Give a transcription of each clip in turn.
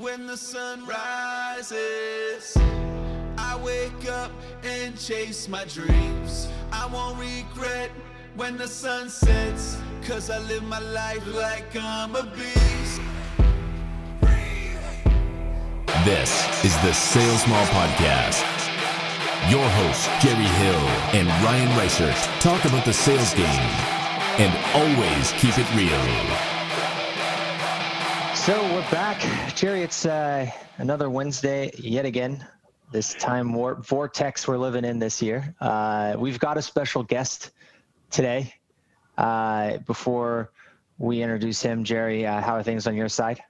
When the sun rises, I wake up and chase my dreams. I won't regret when the sun sets, cause I live my life like I'm a beast. This is the Sales Mauling Podcast. Your hosts, Gerry Hill and Ryan Reisert, talk about the sales game and always keep it real. So we're back. Gerry, it's uh, another Wednesday yet again. This time warp vortex we're living in this year. Uh, we've got a special guest today. Uh, before we introduce him, Gerry, uh, how are things on your side?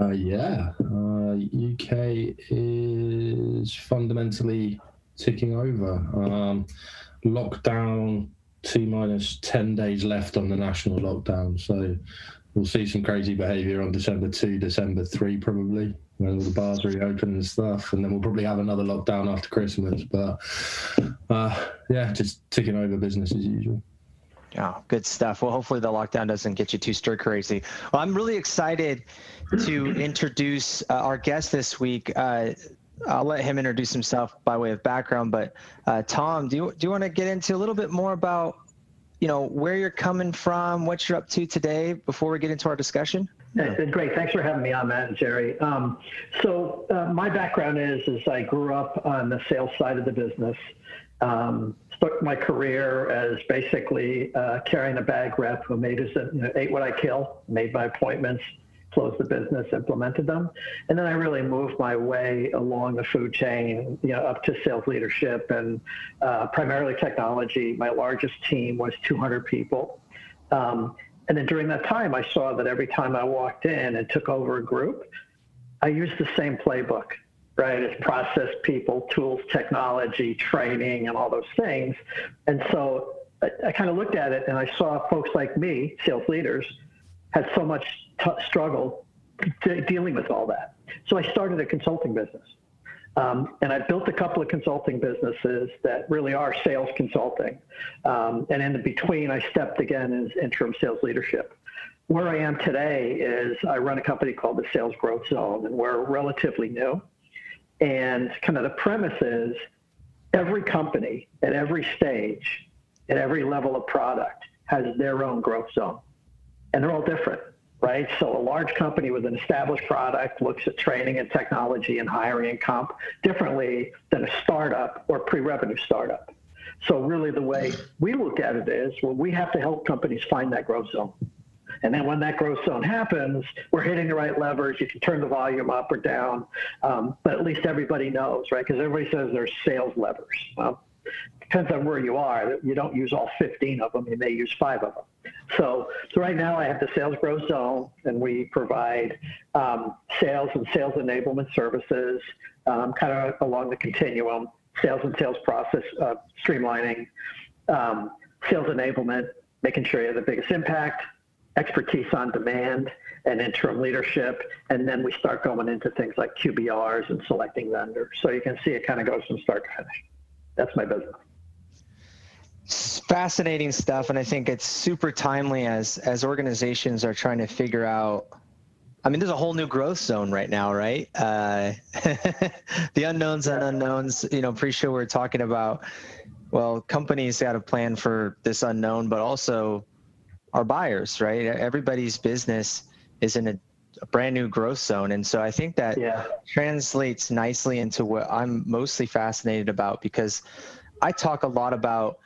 Uh, yeah, UK uh, is fundamentally ticking over. Um, lockdown T minus 10 days left on the national lockdown. So we'll see some crazy behavior on December 2, December 3, probably, when all the bars reopen and stuff. And then we'll probably have another lockdown after Christmas. But uh, yeah, just ticking over business as usual. Oh, good stuff. Well, hopefully the lockdown doesn't get you too stir crazy. Well, I'm really excited to introduce uh, our guest this week. Uh, I'll let him introduce himself by way of background, but uh, Tom, do you do you want to get into a little bit more about, you know, where you're coming from, what you're up to today, before we get into our discussion? Yeah. Great. Thanks for having me on, Matt and Gerry. Um, so uh, my background is is I grew up on the sales side of the business. Um, started my career as basically uh, carrying a bag rep who made his, you know, ate what I kill, made my appointments, closed the business, implemented them, and then I really moved my way along the food chain, you know, up to sales leadership and uh, primarily technology. My largest team was 200 people. Um, and then during that time, I saw that every time I walked in and took over a group, I used the same playbook right? It's process, people, tools, technology, training, and all those things. And so I, I kind of looked at it and I saw folks like me, sales leaders, had so much t- struggle t- dealing with all that. So I started a consulting business. Um, and I built a couple of consulting businesses that really are sales consulting. Um, and in the between, I stepped again as interim sales leadership. Where I am today is I run a company called the Sales Growth Zone, and we're relatively new. And kind of the premise is every company at every stage, at every level of product, has their own growth zone. And they're all different, right? So a large company with an established product looks at training and technology and hiring and comp differently than a startup or pre revenue startup. So, really, the way we look at it is well, we have to help companies find that growth zone. And then when that growth zone happens, we're hitting the right levers. You can turn the volume up or down, um, but at least everybody knows, right? Because everybody says there's sales levers. Well, depends on where you are. You don't use all 15 of them. You may use five of them. So, so right now I have the sales growth zone, and we provide um, sales and sales enablement services, um, kind of along the continuum, sales and sales process uh, streamlining, um, sales enablement, making sure you have the biggest impact, expertise on demand and interim leadership. And then we start going into things like QBRs and selecting vendors. So you can see it kind of goes from start to finish. That's my business. It's fascinating stuff. And I think it's super timely as, as organizations are trying to figure out I mean, there's a whole new growth zone right now, right? Uh, the unknowns and unknowns. You know, pretty sure we're talking about. Well, companies got a plan for this unknown, but also our buyers, right? Everybody's business is in a, a brand new growth zone. And so I think that yeah. translates nicely into what I'm mostly fascinated about because I talk a lot about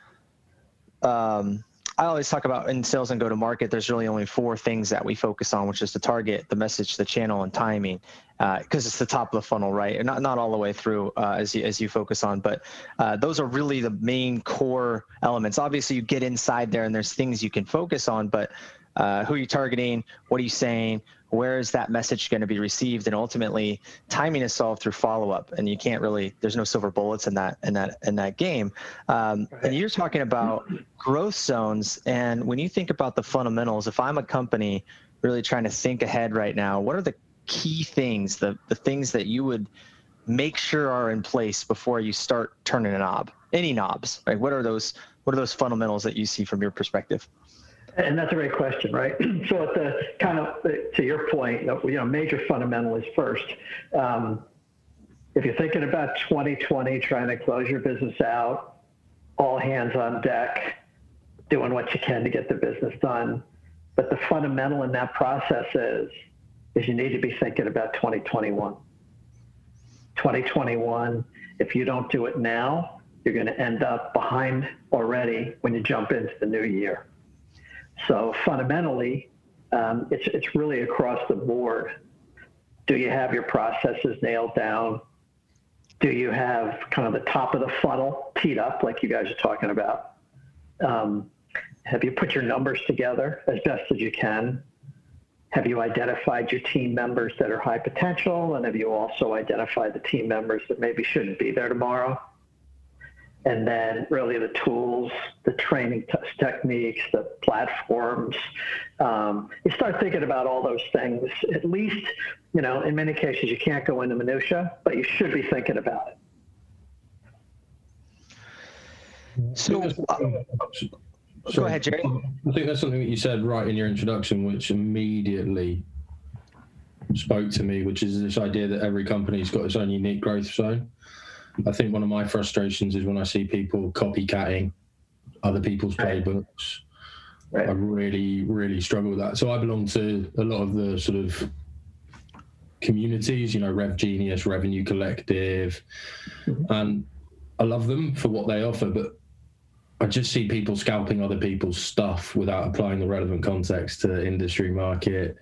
um, I always talk about in sales and go to market, there's really only four things that we focus on, which is the target, the message, the channel, and timing, because uh, it's the top of the funnel, right? Not not all the way through uh, as you as you focus on, but uh, those are really the main core elements. Obviously, you get inside there, and there's things you can focus on, but uh, who are you targeting? What are you saying? Where is that message going to be received? And ultimately timing is solved through follow-up and you can't really there's no silver bullets in that in that in that game. Um, and you're talking about growth zones and when you think about the fundamentals if i'm a company really trying to think ahead right now what are the key things the the things that you would make sure are in place before you start turning a knob any knobs right? What are those what are those fundamentals that you see from your perspective And that's a great question, right? so at the kind of to your point, you know, major fundamental is first. Um, if you're thinking about 2020, trying to close your business out, all hands on deck, doing what you can to get the business done. But the fundamental in that process is, is you need to be thinking about 2021. 2021, if you don't do it now, you're going to end up behind already when you jump into the new year. So fundamentally, um, it's, it's really across the board. Do you have your processes nailed down? Do you have kind of the top of the funnel teed up like you guys are talking about? Um, have you put your numbers together as best as you can? Have you identified your team members that are high potential? And have you also identified the team members that maybe shouldn't be there tomorrow? And then really the tools, the training t- techniques, the platforms. Um, you start thinking about all those things. At least, you know, in many cases you can't go into minutia, but you should be thinking about it. So, uh, go ahead, Gerry. I think that's something that you said right in your introduction, which immediately spoke to me, which is this idea that every company's got its own unique growth zone. I think one of my frustrations is when I see people copycatting other people's playbooks. Right. I really, really struggle with that. So I belong to a lot of the sort of communities, you know, Rev Genius, Revenue Collective, mm-hmm. and I love them for what they offer, but I just see people scalping other people's stuff without applying the relevant context to industry market.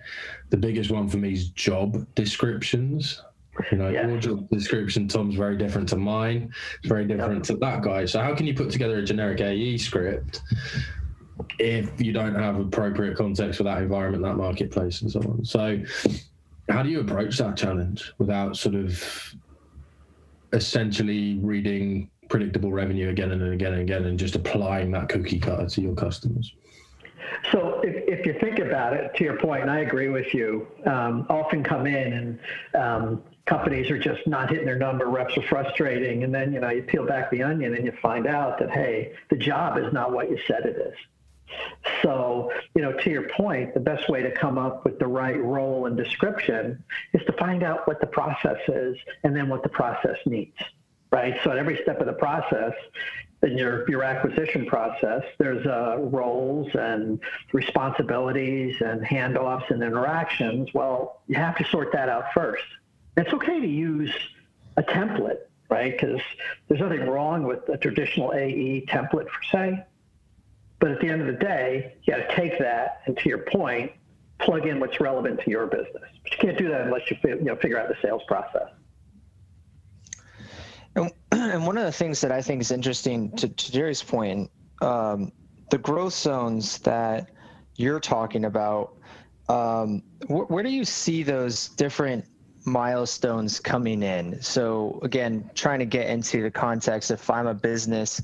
The biggest one for me is job descriptions. You know, yeah. your job description, Tom's very different to mine. It's very different to that guy. So how can you put together a generic AE script if you don't have appropriate context for that environment, that marketplace, and so on? So how do you approach that challenge without sort of essentially reading predictable revenue again and again and again and just applying that cookie cutter to your customers? So if, if you think about it, to your point, and I agree with you, um, often come in and um, companies are just not hitting their number, reps are frustrating, and then you know you peel back the onion and you find out that hey, the job is not what you said it is. So, you know, to your point, the best way to come up with the right role and description is to find out what the process is and then what the process needs, right? So, at every step of the process, in your, your acquisition process, there's uh, roles and responsibilities and handoffs and interactions. Well, you have to sort that out first. It's okay to use a template, right? Because there's nothing wrong with a traditional AE template per se. But at the end of the day, you got to take that and to your point, plug in what's relevant to your business. But you can't do that unless you, you know, figure out the sales process. And, one of the things that I think is interesting to, to Gerry's point, um, the growth zones that you're talking about, um, wh- where do you see those different milestones coming in. So again, trying to get into the context if I'm a business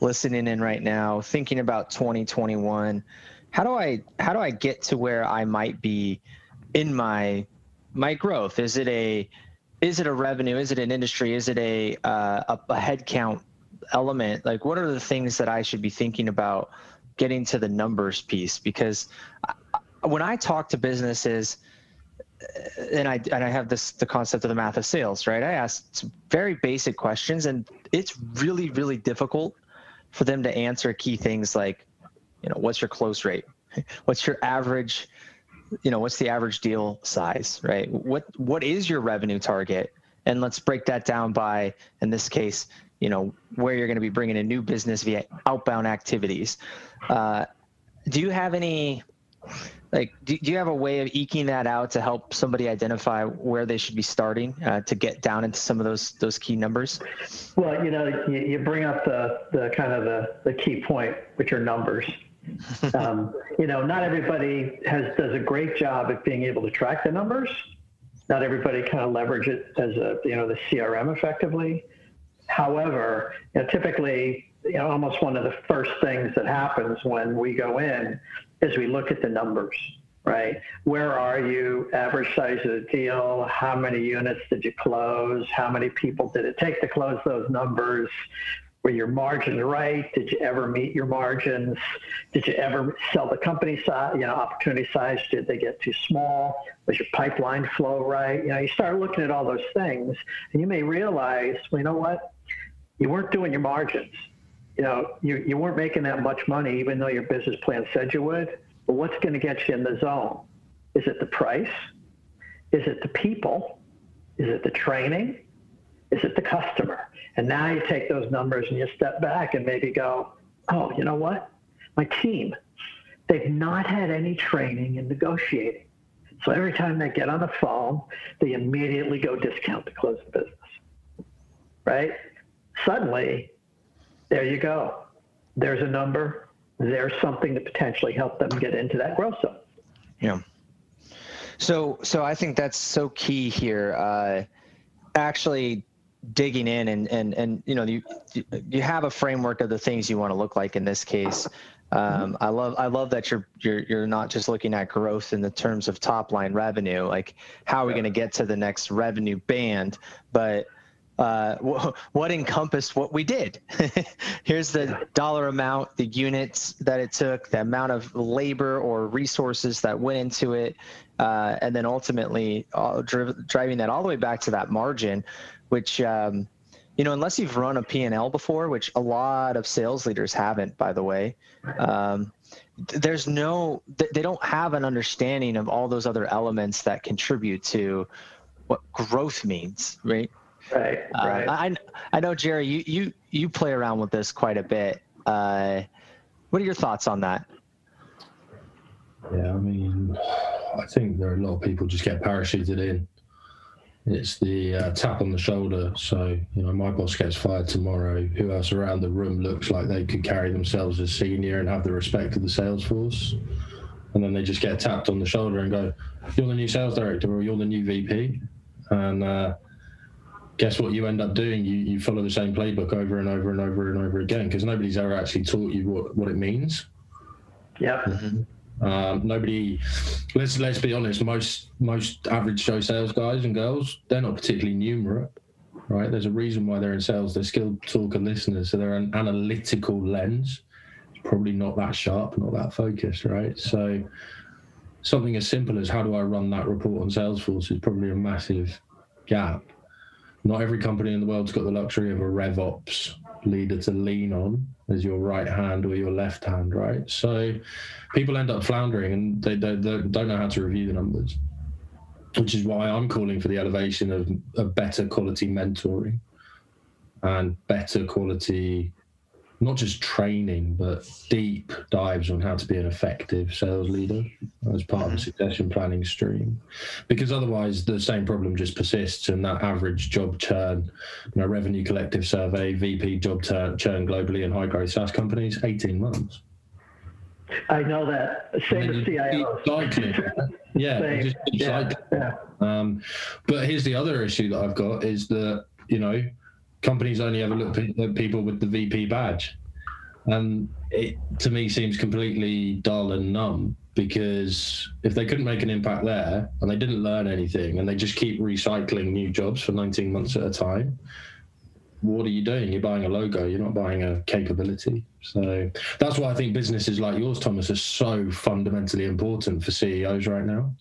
listening in right now, thinking about 2021, how do I how do I get to where I might be in my my growth? Is it a is it a revenue? Is it an industry? Is it a uh, a, a headcount element? Like, what are the things that I should be thinking about getting to the numbers piece? Because when I talk to businesses, and I and I have this the concept of the math of sales, right? I ask some very basic questions, and it's really really difficult for them to answer key things like, you know, what's your close rate? What's your average? You know, what's the average deal size, right? What what is your revenue target? And let's break that down by, in this case, you know, where you're going to be bringing in new business via outbound activities. Uh, do you have any like do, do you have a way of eking that out to help somebody identify where they should be starting uh, to get down into some of those those key numbers? Well you know you, you bring up the the kind of the, the key point which are numbers. Um, you know not everybody has does a great job at being able to track the numbers. Not everybody kind of leverage it as a you know the crm effectively. However you know, typically you know almost one of the first things that happens when we go in as we look at the numbers, right? Where are you? Average size of the deal? How many units did you close? How many people did it take to close those numbers? Were your margins right? Did you ever meet your margins? Did you ever sell the company size, you know, opportunity size? Did they get too small? Was your pipeline flow right? You know, you start looking at all those things and you may realize, well, you know what? You weren't doing your margins. You know, you, you weren't making that much money, even though your business plan said you would. But what's going to get you in the zone? Is it the price? Is it the people? Is it the training? Is it the customer? And now you take those numbers and you step back and maybe go, oh, you know what? My team, they've not had any training in negotiating. So every time they get on the phone, they immediately go discount to close the business. Right? Suddenly, there you go. There's a number. There's something to potentially help them get into that growth zone. Yeah. So, so I think that's so key here. Uh, actually digging in and and and you know you you have a framework of the things you want to look like in this case um, i love i love that you're you're you're not just looking at growth in the terms of top line revenue like how are we going to get to the next revenue band but uh, what encompassed what we did. Here's the dollar amount, the units that it took, the amount of labor or resources that went into it, uh, and then ultimately uh, driving that all the way back to that margin which um, you know unless you've run a p&l before which a lot of sales leaders haven't by the way um, there's no they don't have an understanding of all those other elements that contribute to what growth means right right uh, right I, I know gerry you you you play around with this quite a bit uh, what are your thoughts on that yeah i mean i think there are a lot of people just get parachuted in it's the uh, tap on the shoulder. So, you know, my boss gets fired tomorrow. Who else around the room looks like they could carry themselves as senior and have the respect of the sales force? And then they just get tapped on the shoulder and go, You're the new sales director or you're the new VP. And uh, guess what you end up doing? You, you follow the same playbook over and over and over and over again because nobody's ever actually taught you what, what it means. Yeah. Mm-hmm. Um, nobody. Let's let's be honest. Most most average show sales guys and girls, they're not particularly numerate, right? There's a reason why they're in sales. They're skilled talker listeners, so they're an analytical lens. It's probably not that sharp, not that focused, right? So something as simple as how do I run that report on Salesforce is probably a massive gap. Not every company in the world's got the luxury of a RevOps leader to lean on as your right hand or your left hand, right? So people end up floundering and they, they, they don't know how to review the numbers, which is why I'm calling for the elevation of a better quality mentoring and better quality not just training, but deep dives on how to be an effective sales leader as part of a mm-hmm. succession planning stream. Because otherwise, the same problem just persists, and that average job churn, you know, revenue collective survey, VP job churn, churn globally in high growth SaaS companies, 18 months. I know that. Same as CIOs. Cycling. yeah, just yeah, yeah. Um, but here's the other issue that I've got is that, you know, companies only ever look at people with the VP badge. And it to me seems completely dull and numb because if they couldn't make an impact there and they didn't learn anything and they just keep recycling new jobs for 19 months at a time, what are you doing? You're buying a logo, you're not buying a capability. So that's why I think businesses like yours, Thomas, are so fundamentally important for CEOs right now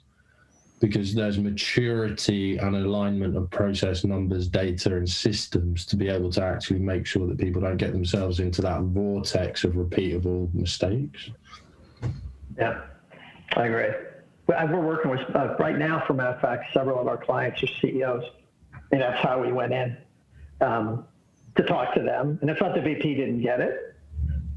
because there's maturity and alignment of process numbers, data, and systems to be able to actually make sure that people don't get themselves into that vortex of repeatable mistakes. Yeah, I agree. We're working with, uh, right now, for matter of fact, several of our clients are CEOs. And that's how we went in um, to talk to them. And it's not the VP didn't get it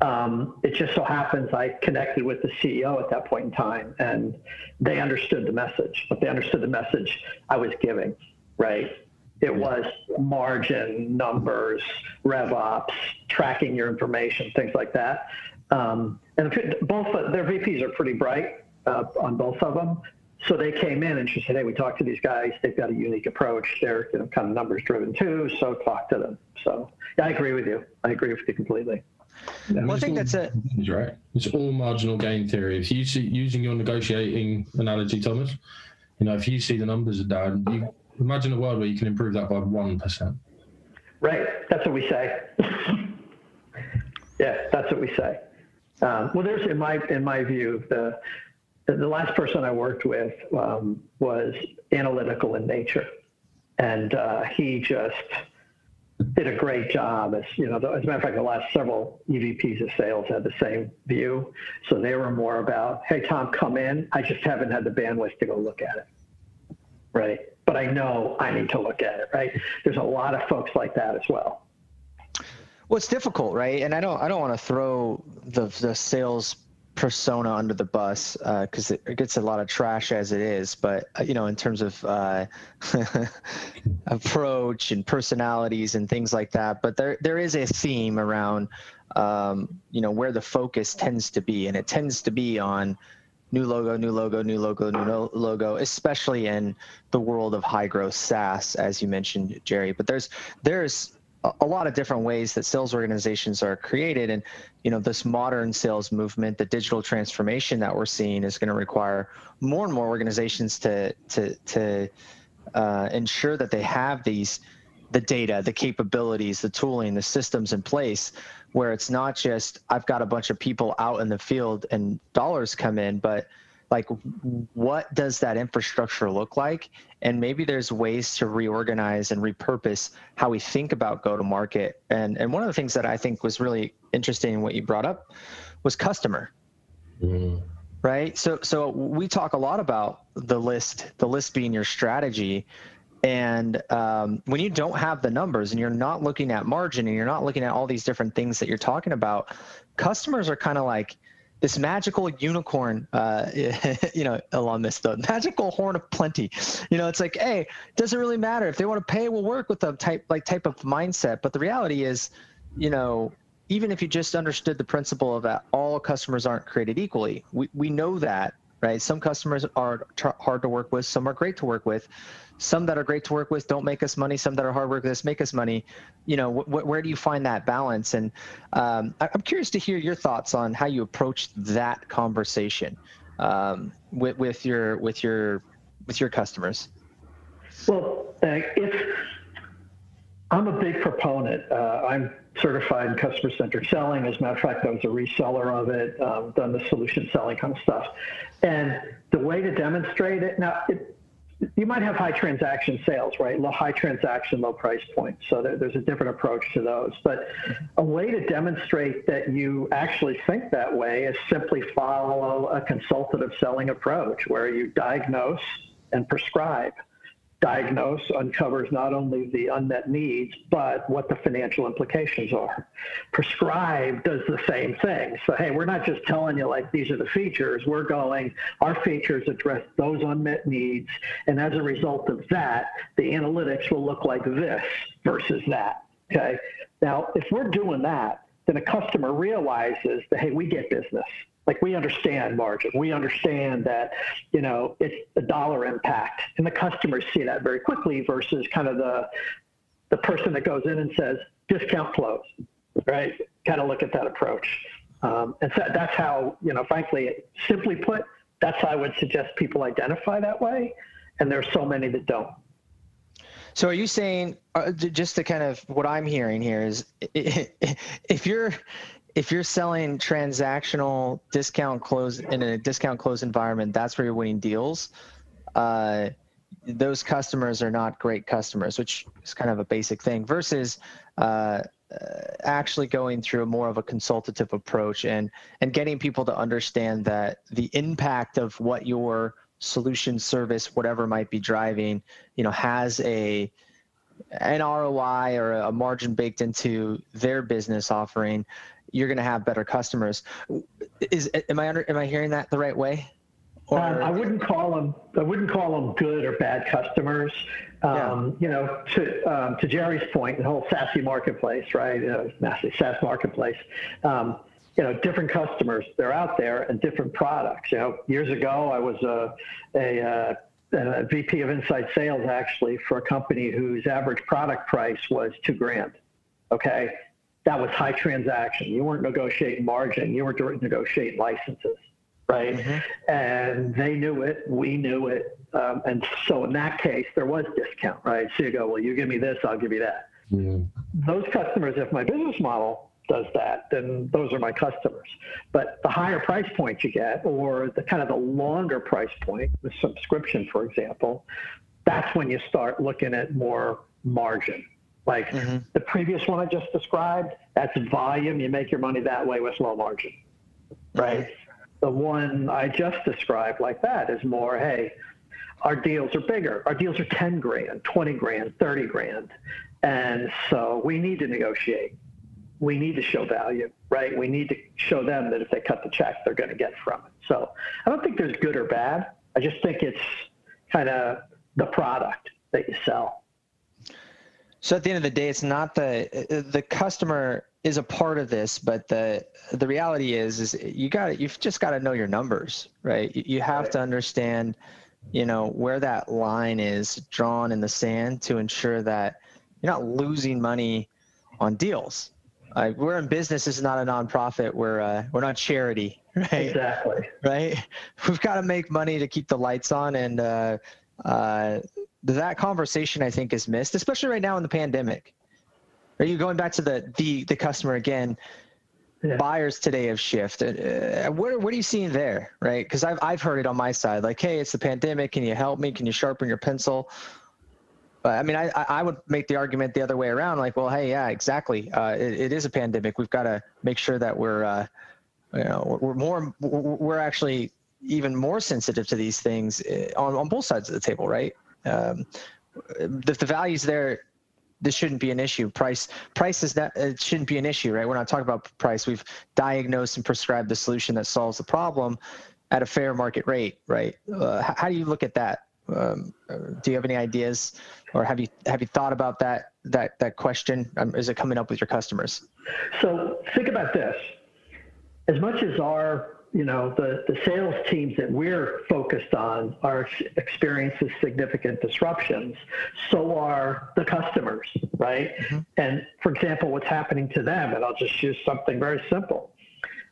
um, it just so happens I connected with the CEO at that point in time, and they understood the message. But they understood the message I was giving, right? It was margin, numbers, rev ops, tracking your information, things like that. Um, and both their VPs are pretty bright uh, on both of them. So they came in and she said, "Hey, we talked to these guys. They've got a unique approach. They're you know, kind of numbers driven too. So talk to them." So yeah, I agree with you. I agree with you completely. Well, I think that's it. Right. It's all marginal gain theory. If you see using your negotiating analogy, Thomas, you know, if you see the numbers are down, you imagine a world where you can improve that by one percent. Right. That's what we say. Yeah, that's what we say. Um, well, there's in my in my view the the last person I worked with um, was analytical in nature, and uh, he just did a great job. As you know, as a matter of fact, the last several EVPs of sales had the same view. So they were more about, "Hey, Tom, come in. I just haven't had the bandwidth to go look at it." Right, but I know I need to look at it. Right. There's a lot of folks like that as well. Well, it's difficult, right? And I don't, I don't want to throw the the sales persona under the bus because uh, it, gets a lot of trash as it is. But uh, you know, in terms of uh, approach and personalities and things like that, but there there is a theme around um, you know where the focus tends to be, and it tends to be on new logo, new logo, new logo, new logo, especially in the world of high growth SaaS, as you mentioned, Gerry. But there's there's a lot of different ways that sales organizations are created. And you know this modern sales movement the digital transformation that we're seeing is going to require more and more organizations to to to uh, ensure that they have these the data the capabilities the tooling the systems in place where it's not just i've got a bunch of people out in the field and dollars come in but like what does that infrastructure look like? And maybe there's ways to reorganize and repurpose how we think about go to market and and one of the things that i think was really interesting in what you brought up was customer. Mm. right? So so we talk a lot about the list the list being your strategy. And um, when you don't have the numbers and you're not looking at margin and you're not looking at all these different things that you're talking about customers are kind of like this magical unicorn, uh, you know, along this the magical horn of plenty. You know, it's like, hey, doesn't really matter if they want to pay, we'll work with the type like type of mindset. But the reality is, you know, even if you just understood the principle of that all customers aren't created equally, we we know that, right? Some customers are hard to work with, some are great to work with. Some that are great to work with don't make us money some that are hard work with us make us money. You know wh- where do you find that balance? And um, I- am curious to hear your thoughts on how you approach that conversation um, with, with your with your with your customers. Well uh, if i'm a big proponent uh, i'm certified in customer centered selling as a matter of fact i was a reseller of it um, done the solution selling kind of stuff and the way to demonstrate it now it, you might have high transaction sales, right? Low high transaction, low price point. So there, there's a different approach to those. But a way to demonstrate that you actually think that way is simply follow a consultative selling approach where you diagnose and prescribe diagnose uncovers not only the unmet needs, but what the financial implications are. Prescribe does the same thing. So, hey, we're not just telling you like these are the features, we're going, our features address those unmet needs. And as a result of that, the analytics will look like this versus that. Okay. Now, if we're doing that, then a customer realizes that, hey, we get business like we understand margin. We understand that, you know, it's the dollar impact. And the customers see that very quickly versus kind of the the person that goes in and says, discount flows, right? Kind of look at that approach. Um, and so that's how, you know, frankly, simply put, that's how I would suggest people identify that way. And there's so many that don't. So are you saying, uh, just to kind of what I'm hearing here is, if you're if you're selling transactional discount close in a discount close environment, that's where you're winning deals. Uh, those customers are not great customers, which is kind of a basic thing. Versus uh, uh, actually going through more of a consultative approach and and getting people to understand that the impact of what your solution, service, whatever might be driving, you know, has a an ROI or a margin baked into their business offering you're going to have better customers. Is am I under, am I hearing that the right way? Or, um, I wouldn't call them I wouldn't call them good or bad customers. Um, yeah. You know, to um, to Gerry's point, the whole SASE marketplace, right? You know, massive SaaS marketplace. Um, you know, different customers they're out there and different products. You know, years ago I was a a, uh, a VP of inside sales actually for a company whose average product price was two grand. Okay, that was high transaction. You weren't negotiating margin. You were negotiating licenses, right? Mm-hmm. And they knew it. We knew it. Um, and so in that case, there was discount, right? So you go, well, you give me this, I'll give you that. Yeah. Those customers, if my business model does that, then those are my customers. But the higher price point you get, or the kind of the longer price point, the subscription, for example, that's when you start looking at more margin. Like mm-hmm. the previous one I just described, that's volume. You make your money that way with low margin, right? The one I just described like that is more, hey, our deals are bigger. Our deals are 10 grand, 20 grand, 30 grand. And so we need to negotiate. We need to show value, right? We need to show them that if they cut the check, they're going to get from it. So I don't think there's good or bad. I just think it's kind of the product that you sell. So at the end of the day, it's not the the customer is a part of this, but the the reality is is you got you've just got to know your numbers, right? You have right. to understand, you know, where that line is drawn in the sand to ensure that you're not losing money on deals. Uh, we're in business. This is not a nonprofit. We're uh, we're not charity, right? Exactly. Right. We've got to make money to keep the lights on, and uh, uh, that conversation I think is missed, especially right now in the pandemic. Are you going back to the the the customer again? Yeah. Buyers today have shifted. Uh, what what are you seeing there, right? Because I've I've heard it on my side, like, hey, it's the pandemic. Can you help me? Can you sharpen your pencil? I mean, I, I would make the argument the other way around, like, well, hey, yeah, exactly. Uh, it, it is a pandemic. We've got to make sure that we're, uh, you know, we're more, we're actually even more sensitive to these things uh, on, on both sides of the table, right? Um, if the value's there, this shouldn't be an issue. Price, price is that it shouldn't be an issue, right? We're not talking about price. We've diagnosed and prescribed the solution that solves the problem at a fair market rate, right? Uh, how do you look at that? Um, do you have any ideas, or have you have you thought about that that that question? Um, is it coming up with your customers? So think about this: as much as our you know the the sales teams that we're focused on are experiencing significant disruptions, so are the customers, right? Mm-hmm. And for example, what's happening to them, and I'll just use something very simple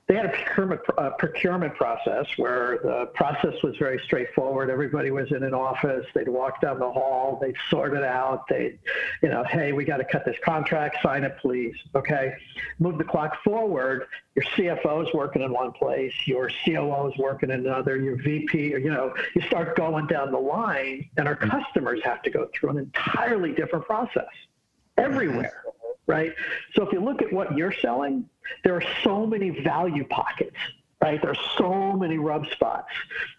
they had a procurement, uh, procurement process where the process was very straightforward. Everybody was in an office. They'd walk down the hall. They'd sort it out. They'd, you know, hey, we got to cut this contract. Sign it, please. Okay. Move the clock forward. Your CFO is working in one place. Your COO is working in another. Your VP, you know, you start going down the line, and our customers have to go through an entirely different process everywhere right? So if you look at what you're selling, there are so many value pockets, right? There's so many rub spots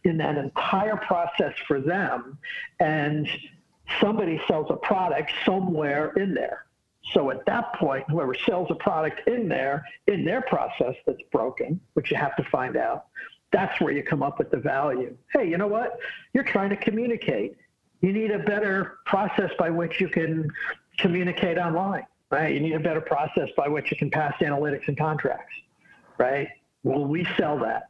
in that entire process for them. And somebody sells a product somewhere in there. So at that point, whoever sells a product in there, in their process that's broken, which you have to find out, that's where you come up with the value. Hey, you know what? You're trying to communicate. You need a better process by which you can communicate online right? You need a better process by which you can pass analytics and contracts, right? Well, we sell that.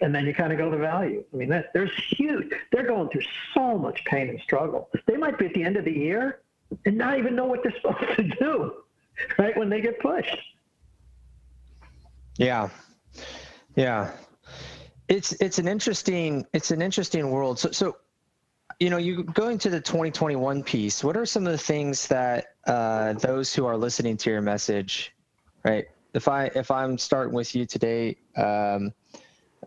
And then you kind of go to value. I mean, that, there's huge, they're going through so much pain and struggle. They might be at the end of the year and not even know what they're supposed to do, right? When they get pushed. Yeah. Yeah. It's, it's an interesting, it's an interesting world. So, so you know, you going to the 2021 piece. What are some of the things that uh, those who are listening to your message, right? If I if I'm starting with you today, um,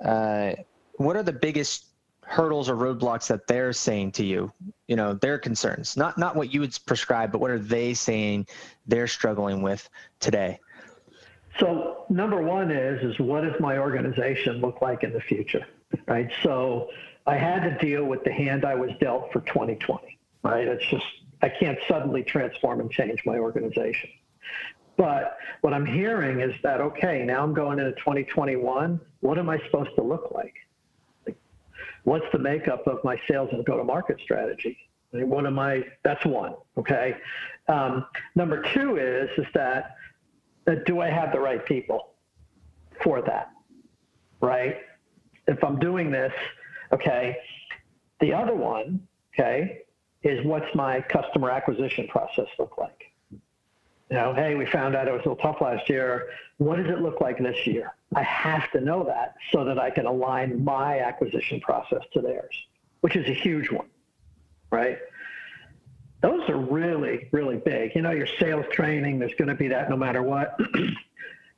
uh, what are the biggest hurdles or roadblocks that they're saying to you? You know, their concerns, not not what you would prescribe, but what are they saying they're struggling with today? So number one is is what does my organization look like in the future, right? So I had to deal with the hand I was dealt for 2020, right? It's just, I can't suddenly transform and change my organization. But what I'm hearing is that, okay, now I'm going into 2021. What am I supposed to look like? like what's the makeup of my sales and go to market strategy? I mean, what am I, that's one, okay? Um, number two is, is that, that do I have the right people for that, right? If I'm doing this, Okay. The other one, okay, is what's my customer acquisition process look like? You know, hey, we found out it was a little tough last year. What does it look like this year? I have to know that so that I can align my acquisition process to theirs, which is a huge one, right? Those are really really, big. You know, your sales training, there's going to be that no matter what.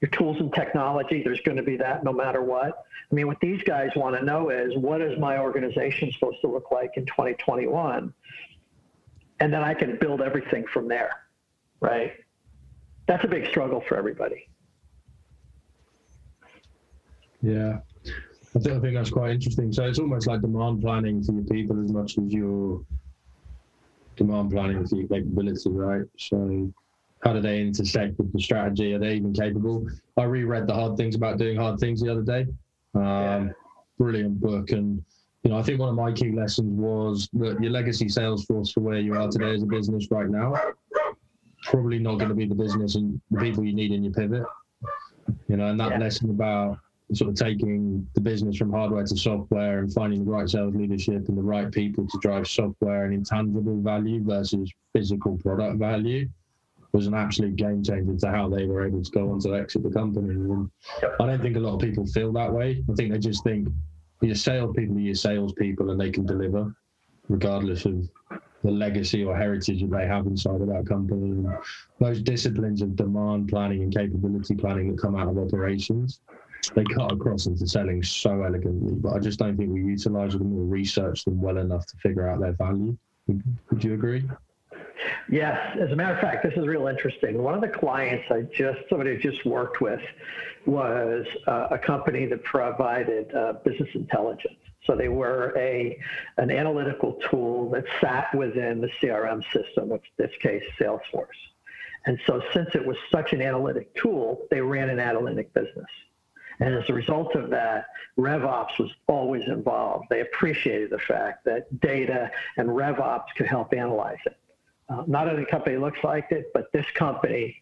your tools and technology, there's going to be that no matter what. I mean, what these guys want to know is what is my organization supposed to look like in 2021? And then I can build everything from there, right? That's a big struggle for everybody. Yeah, I think, I think that's quite interesting. So it's almost like demand planning for your people as much as your demand planning for your capability, right? So how do they intersect with the strategy? Are they even capable? I reread the hard things about doing hard things the other day. Um, yeah. Brilliant book. And, you know, I think one of my key lessons was that your legacy sales force for where you are today as a business right now, probably not going to be the business and the people you need in your pivot. You know, and that yeah. lesson about sort of taking the business from hardware to software and finding the right sales leadership and the right people to drive software and intangible value versus physical product value was an absolute game changer to how they were able to go on to exit the company. And I don't think a lot of people feel that way. I think they just think your salespeople are your salespeople and they can deliver regardless of the legacy or heritage that they have inside of that company. And those disciplines of demand planning and capability planning that come out of operations they cut across into selling so elegantly, but I just don't think we utilize them or research them well enough to figure out their value. Would, would you agree? Yes, as a matter of fact, this is real interesting. One of the clients I just somebody just worked with was uh, a company that provided uh, business intelligence. So they were a an analytical tool that sat within the CRM system, in this case Salesforce. And so since it was such an analytic tool, they ran an analytic business. And as a result of that, RevOps was always involved. They appreciated the fact that data and RevOps could help analyze it. Uh, not every company looks like it, but this company,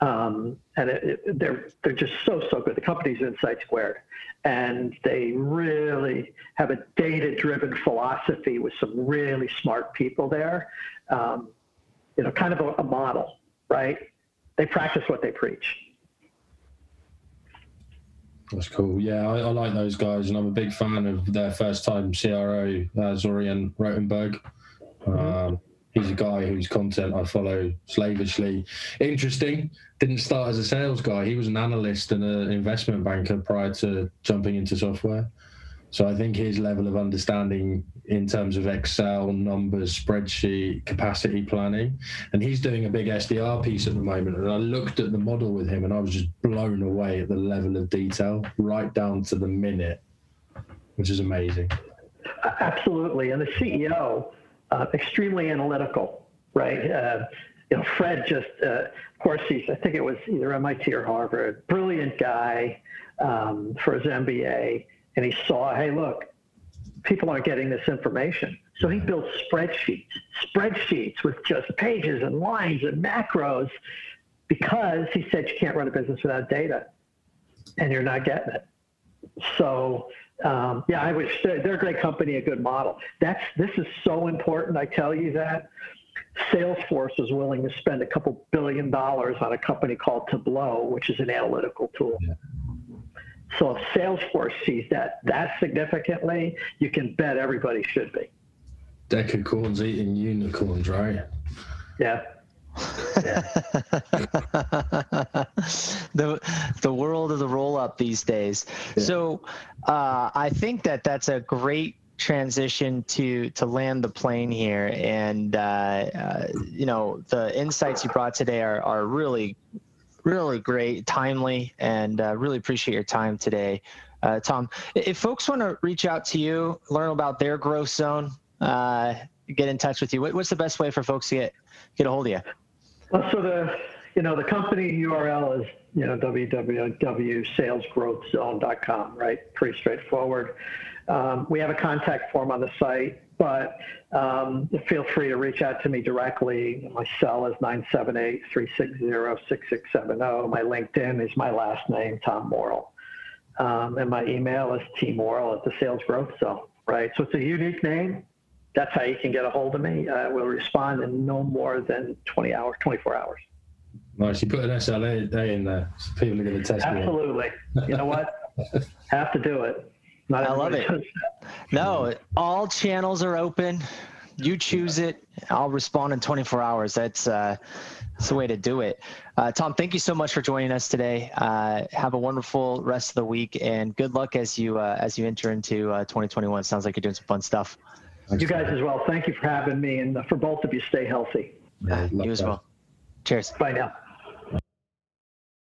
um, and it, it, they're they're just so so good. The company's Insight Squared, and they really have a data-driven philosophy with some really smart people there. Um, you know, kind of a, a model, right? They practice what they preach. That's cool. Yeah, I, I, like those guys, and I'm a big fan of their first time CRO, uh, Zorian Rotenberg. Mm-hmm. Um, he's a guy whose content I follow slavishly. Interesting. Didn't start as a sales guy. He was an analyst and an investment banker prior to jumping into software. So I think his level of understanding in terms of Excel, numbers, spreadsheet, capacity planning, and he's doing a big SDR piece at the moment. And I looked at the model with him and I was just blown away at the level of detail, right down to the minute, which is amazing. Absolutely. And the CEO, uh, extremely analytical, right? Uh, you know, Fred just, uh, of course, he's, I think it was either MIT or Harvard, brilliant guy um, for his MBA and he saw, hey, look, people aren't getting this information. So he built spreadsheets, spreadsheets with just pages and lines and macros because he said you can't run a business without data and you're not getting it. So, um, yeah, I wish they're a great company, a good model. That's this is so important. I tell you that Salesforce is willing to spend a couple billion dollars on a company called Tableau, which is an analytical tool. Yeah. So if Salesforce sees that that significantly, you can bet everybody should be. Decacorns eating unicorns, right? Yeah. Yeah. the the world of the roll up these days. Yeah. So uh, I think that that's a great transition to to land the plane here, and uh, uh, you know the insights you brought today are are really really great, timely, and uh, really appreciate your time today, uh, Tom. If folks want to reach out to you, learn about their growth zone, uh, get in touch with you, what's the best way for folks to get get a hold of you? Well, so the you know the company URL is you know www.salesgrowthzone.com, right? Pretty straightforward. Um, we have a contact form on the site, but um, feel free to reach out to me directly. My cell is 978 360 6670. My LinkedIn is my last name, Tom Morrill. Um, and my email is tmorrill at the Sales Growth Zone, right? So it's a unique name that's how you can get a hold of me. Uh, I will respond in no more than 20 hours, 24 hours. Nice. You put an SLA in there. So people are going to test Absolutely. You, you know what? Have to do it. Not I love it. no, all channels are open. You choose it. I'll respond in 24 hours. That's uh, that's the way to do it. Uh, Tom, thank you so much for joining us today. Uh, have a wonderful rest of the week and good luck as you uh, as you enter into uh, 2021. Sounds like you're doing some fun stuff. Thanks, you guys man. as well. Thank you for having me, and for both of you, stay healthy. Yeah, ah, you as well. Cheers. Bye now.